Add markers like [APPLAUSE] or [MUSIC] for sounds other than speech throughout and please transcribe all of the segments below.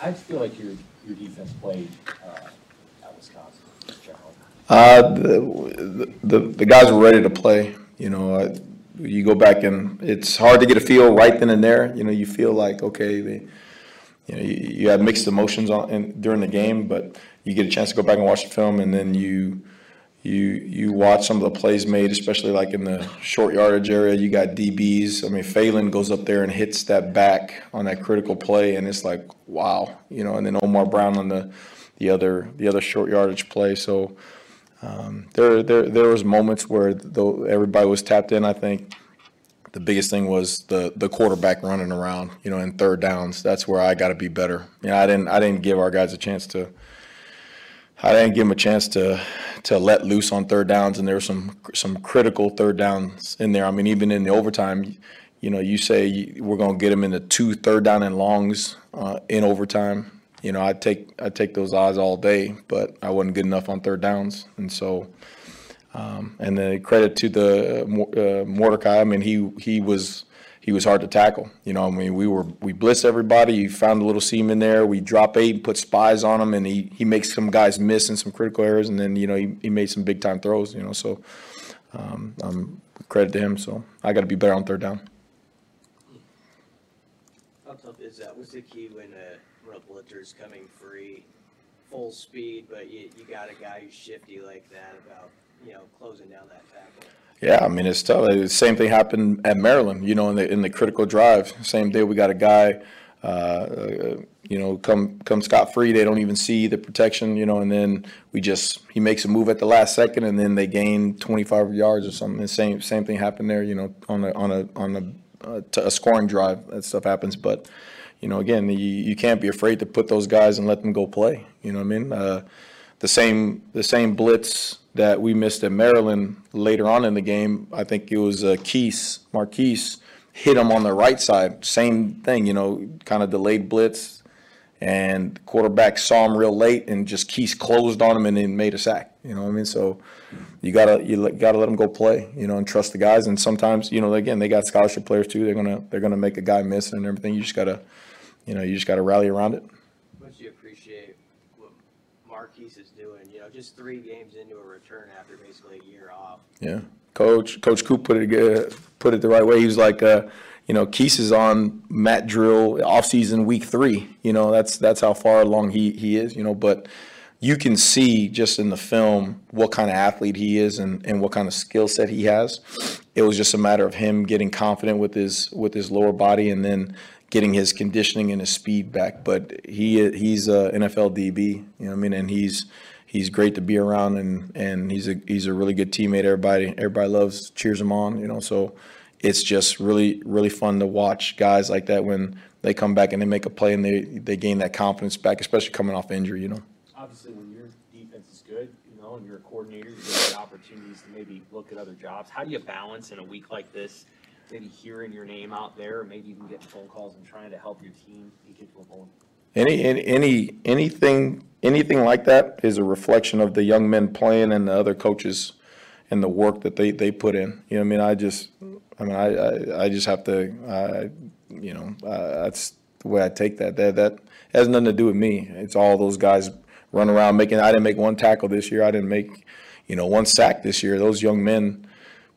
How'd you feel like your, your defense played uh, at Wisconsin? Uh, the, the, the guys were ready to play, you know, uh, you go back and it's hard to get a feel right then and there, you know, you feel like, okay, they, you know, you, you have mixed emotions on, in, during the game, but you get a chance to go back and watch the film and then you, you, you watch some of the plays made, especially like in the short yardage area, you got DBs, I mean, Phalen goes up there and hits that back on that critical play and it's like, wow, you know, and then Omar Brown on the, the other, the other short yardage play, so, um, there, there, there was moments where though everybody was tapped in. I think the biggest thing was the the quarterback running around. You know, in third downs, that's where I got to be better. You know, I didn't I didn't give our guys a chance to. I didn't give them a chance to to let loose on third downs, and there were some some critical third downs in there. I mean, even in the overtime, you know, you say we're going to get them into two third down and longs uh, in overtime you know, I'd take I'd take those odds all day, but I wasn't good enough on third downs, and so. Um, and the credit to the uh, Mordecai. I mean, he he was he was hard to tackle. You know, I mean, we were we blitzed everybody. You found a little seam in there. We drop eight, and put spies on him, and he he makes some guys miss in some critical errors, and then you know he, he made some big time throws. You know, so um, credit to him. So I got to be better on third down. How tough is that? What's the key when a when a blitzer's coming free, full speed, but you, you got a guy who's shifty like that about you know closing down that tackle? Yeah, I mean it's tough. The same thing happened at Maryland. You know, in the in the critical drive, same day we got a guy. Uh, you know, come come scot free. They don't even see the protection. You know, and then we just he makes a move at the last second, and then they gain 25 yards or something. The same same thing happened there. You know, on a on a on a, uh, a scoring drive. That stuff happens, but you know, again, you, you can't be afraid to put those guys and let them go play. You know what I mean? Uh, the same the same blitz that we missed at Maryland later on in the game, I think it was uh, Keese, Marques, hit him on the right side. Same thing, you know, kind of delayed blitz, and quarterback saw him real late, and just Keese closed on him and then made a sack. You know what I mean? So you gotta you gotta let them go play, you know, and trust the guys. And sometimes, you know, again, they got scholarship players too. They're gonna they're gonna make a guy miss and everything. You just gotta you know, you just got to rally around it. Much you appreciate what Marques is doing. You know, just three games into a return after basically a year off. Yeah, coach Coach Coop put it good, put it the right way. He was like, uh, you know, Keese is on mat drill off season week three. You know, that's that's how far along he he is. You know, but you can see just in the film what kind of athlete he is and, and what kind of skill set he has. It was just a matter of him getting confident with his with his lower body and then getting his conditioning and his speed back. But he he's a NFL DB, you know what I mean, and he's he's great to be around, and and he's a he's a really good teammate. Everybody everybody loves cheers him on, you know. So it's just really really fun to watch guys like that when they come back and they make a play and they they gain that confidence back, especially coming off injury, you know. Obviously, when your defense is good, you know, and you're a coordinator, you get opportunities to maybe look at other jobs. How do you balance in a week like this? maybe hearing your name out there, maybe even getting phone calls and trying to help your team get to a bowl? Any, any, any, anything, anything like that is a reflection of the young men playing and the other coaches and the work that they, they put in. You know, I mean, I just, I mean, I, I, I just have to, I, you know, that's the way I take that. That that has nothing to do with me. It's all those guys run around making. I didn't make one tackle this year. I didn't make, you know, one sack this year. Those young men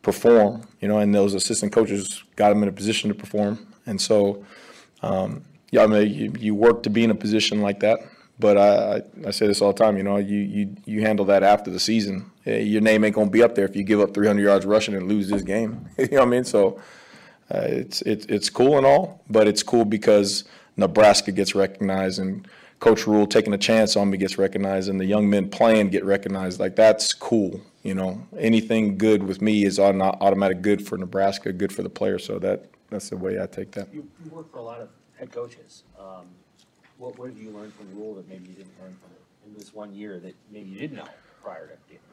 perform, you know, and those assistant coaches got them in a position to perform. And so, um, yeah, I mean, you, you work to be in a position like that. But I, I, I say this all the time, you know, you, you, you handle that after the season. Your name ain't going to be up there if you give up 300 yards rushing and lose this game. [LAUGHS] you know what I mean? So uh, it's, it's, it's cool and all, but it's cool because Nebraska gets recognized and Coach Rhule taking a chance on me gets recognized and the young men playing get recognized. Like, that's cool. You know, anything good with me is automatic good for Nebraska, good for the player. So that that's the way I take that. You, you work for a lot of head coaches. Um, what what have you learned from Rhule that maybe you didn't learn from in this one year that maybe you didn't know prior to getting?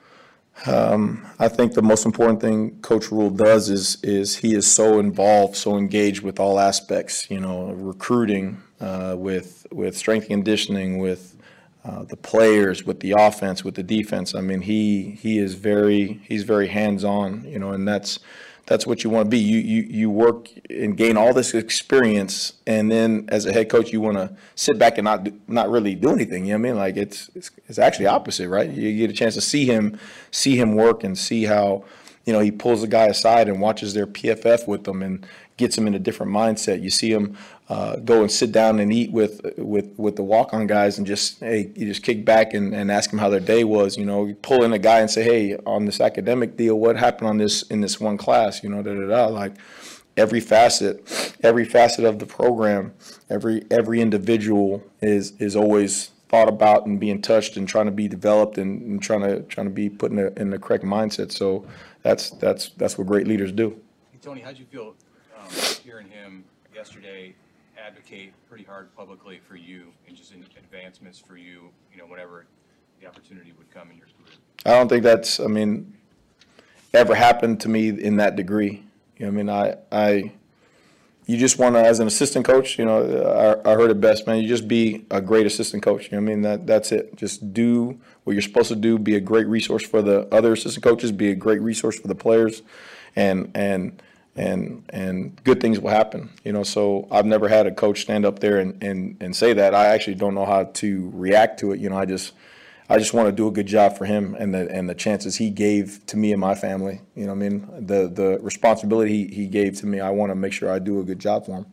Um, I think the most important thing Coach Rhule does is is he is so involved, so engaged with all aspects. You know, recruiting, uh, with with strength conditioning, with uh, the players, with the offense, with the defense. I mean, he he is very he's very hands on, you know, and that's that's what you want to be. You, you, you work and gain all this experience, and then as a head coach, you want to sit back and not, not really do anything, you know what I mean? Like, it's, it's, it's actually opposite, right? You get a chance to see him, see him work and see how, you know, he pulls the guy aside and watches their PFF with them and gets them in a different mindset. You see him uh, go and sit down and eat with with with the walk on guys and just hey, you just kick back and, and ask them how their day was. You know, you pull in a guy and say, hey, on this academic deal, what happened on this in this one class? You know, da da da. Like every facet, every facet of the program, every every individual is is always thought about and being touched and trying to be developed and, and trying to trying to be put in the in the correct mindset. So that's that's that's what great leaders do. Hey, Tony, how'd you feel um, hearing him yesterday advocate pretty hard publicly for you and just in advancements for you, you know, whenever the opportunity would come in your career? I don't think that's, I mean, ever happened to me in that degree. You know, I mean, I, I, you just want to, as an assistant coach, you know, I, I heard it best, man. You just be a great assistant coach. You know, I mean, that that's it. Just do what you're supposed to do. Be a great resource for the other assistant coaches. Be a great resource for the players, and and and and good things will happen. You know, so I've never had a coach stand up there and and and say that. I actually don't know how to react to it. You know, I just. I just want to do a good job for him and the and the chances he gave to me and my family. You know, what I mean, the the responsibility he, he gave to me. I want to make sure I do a good job for him.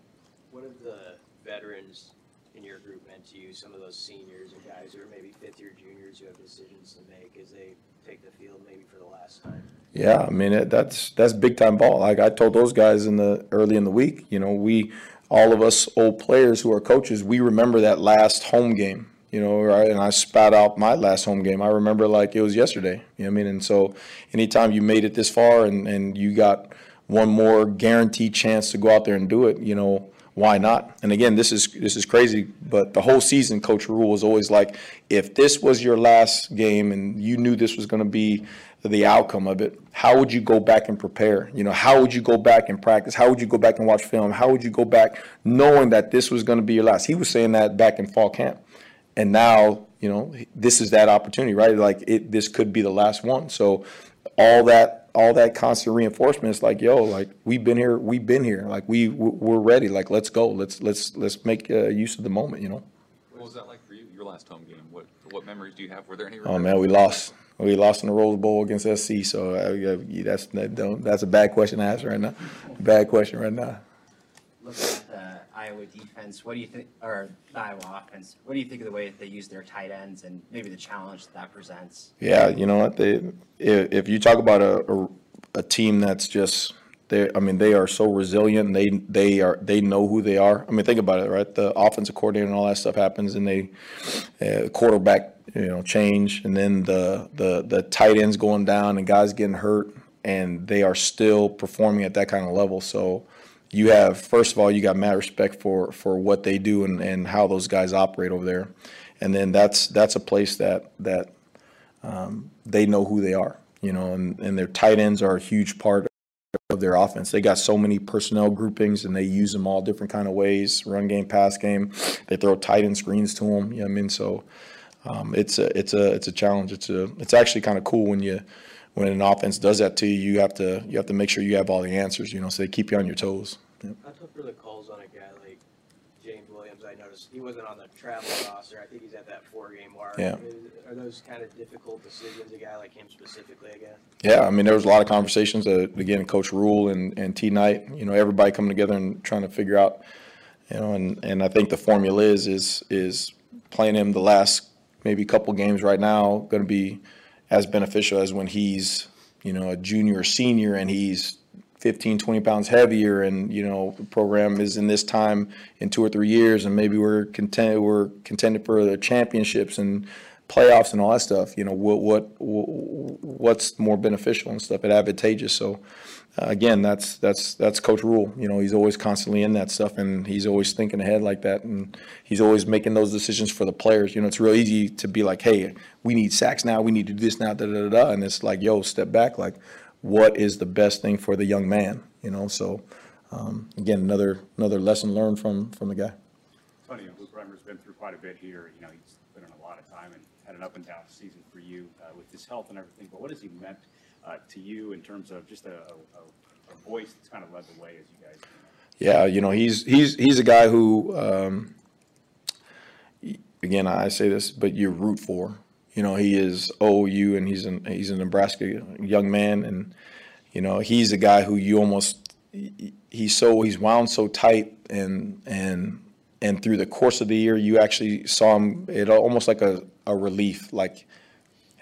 What have the veterans in your group meant to you, some of those seniors and guys who are maybe fifth year juniors who have decisions to make as they take the field maybe for the last time? Yeah, I mean it, that's that's big time ball. Like I told those guys in the early in the week, you know, we all of us old players who are coaches, we remember that last home game. You know, right? And I spat out my last home game. I remember like it was yesterday. You know what I mean? And so anytime you made it this far and, and you got one more guaranteed chance to go out there and do it, you know, why not? And again, this is this is crazy, but the whole season, Coach Rhule was always like, if this was your last game and you knew this was going to be the outcome of it, how would you go back and prepare? You know, how would you go back and practice? How would you go back and watch film? How would you go back knowing that this was going to be your last? He was saying that back in fall camp, and now you know this is that opportunity, right? Like it, this could be the last one. So all that all that constant reinforcement is like, yo, like we've been here, we've been here, like we we're ready, like let's go, let's let's let's make uh, use of the moment, you know. What was that like for you, your last home game? What, what memories do you have? Were there any? Oh man, we lost. We lost in the Rose Bowl against SC. So uh, yeah, that's that don't, that's a bad question to ask right now. Bad question right now. Looking at the Iowa defense, what do you think, or Iowa offense, what do you think of the way they use their tight ends and maybe the challenge that, that presents? Yeah, you know what? They if, if you talk about a, a a team that's just they, I mean, they are so resilient. They they are they know who they are. I mean, think about it, right? The offensive coordinator and all that stuff happens, and they uh, quarterback, you know, change, and then the the the tight ends going down, and guys getting hurt, and they are still performing at that kind of level. So. You have first of all, you got mad respect for for what they do and, and how those guys operate over there, and then that's that's a place that that um, they know who they are, you know, and, and their tight ends are a huge part of their offense. They got so many personnel groupings and they use them all different kind of ways, run game, pass game. They throw tight end screens to them, you know what I mean? So um, it's a it's a it's a challenge. It's a it's actually kind of cool when you when an offense does that to you, you have to you have to make sure you have all the answers, you know, so they keep you on your toes. Yeah. How tough are the calls on a guy like James Williams? I noticed he wasn't on the travel roster. I think he's at that four game mark. Yeah. Is- Are those kind of difficult decisions, a guy like him specifically, I guess? Yeah, I mean, there was a lot of conversations, uh, again, Coach Rhule and, and T Knight, you know, everybody coming together and trying to figure out, you know, and, and I think the formula is, is, is playing him the last maybe couple games right now going to be as beneficial as when he's, you know, a junior or senior and he's 15, 20 pounds heavier and, you know, the program is in this time in two or three years and maybe we're content, we're contended for the championships and playoffs and all that stuff, you know, what, what, what's more beneficial and stuff and advantageous. So, again, that's, that's, that's Coach Rhule. You know, he's always constantly in that stuff and he's always thinking ahead like that. And he's always making those decisions for the players. You know, it's real easy to be like, hey, we need sacks now, we need to do this now, da, da, da, da. And it's like, yo, step back. Like, what is the best thing for the young man? You know, so, um, again, another, another lesson learned from, from the guy. Tony, you know, Luke Reimer's been through quite a bit here. You know, he's put in a lot of time and had an up and down season for you uh, with his health and everything. But what has he meant uh, to you in terms of just a, a, a voice that's kind of led the way as you guys. Yeah, you know, he's he's he's a guy who, um, again, I say this, but you root for. You know, he is OU, and he's an he's a Nebraska young man, and you know, he's a guy who you almost he's so he's wound so tight, and and and through the course of the year, you actually saw him. It almost like a a relief, like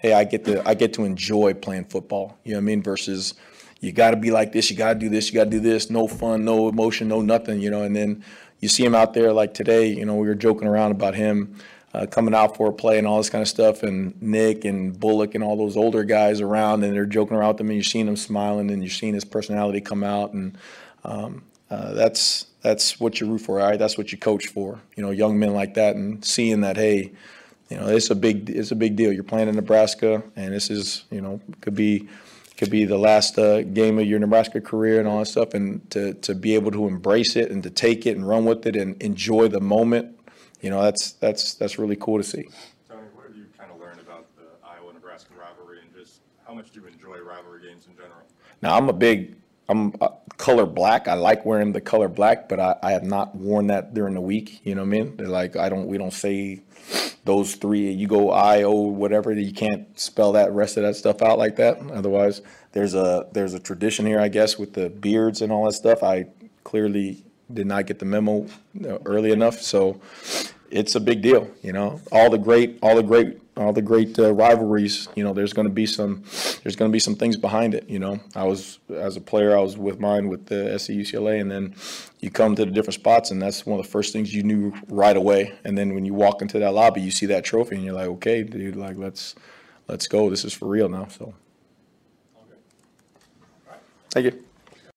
hey, I get to I get to enjoy playing football. You know what I mean? Versus you got to be like this, you got to do this, you got to do this. No fun, no emotion, no nothing. You know, and then you see him out there like today. You know, we were joking around about him. Uh, coming out for a play and all this kind of stuff, and Nick and Bullock and all those older guys around, and they're joking around with him, and you're seeing him smiling, and you're seeing his personality come out, and um, uh, that's that's what you root for, all right? That's what you coach for, you know, young men like that, and seeing that, hey, you know, it's a big, it's a big deal. You're playing in Nebraska, and this is, you know, could be, could be the last uh, game of your Nebraska career and all that stuff, and to to be able to embrace it and to take it and run with it and enjoy the moment, you know, that's that's that's really cool to see. Tony, what have you kind of learned about the Iowa-Nebraska rivalry and just how much do you enjoy rivalry games in general? Now, I'm a big, I'm uh, color black. I like wearing the color black, but I, I have not worn that during the week. You know what I mean? They're like, I don't, we don't say those three. You go I O whatever. You can't spell that rest of that stuff out like that. Otherwise, there's a there's a tradition here, I guess, with the beards and all that stuff. I clearly did not get the memo uh, early enough, so it's a big deal. You know, all the great, all the great, all the great uh, rivalries. You know, there's going to be some, there's going to be some things behind it. You know, I was as a player, I was with mine with the SC UCLA, and then you come to the different spots, and that's one of the first things you knew right away. And then when you walk into that lobby, you see that trophy, and you're like, okay, dude, like let's let's go. This is for real now. So, thank you.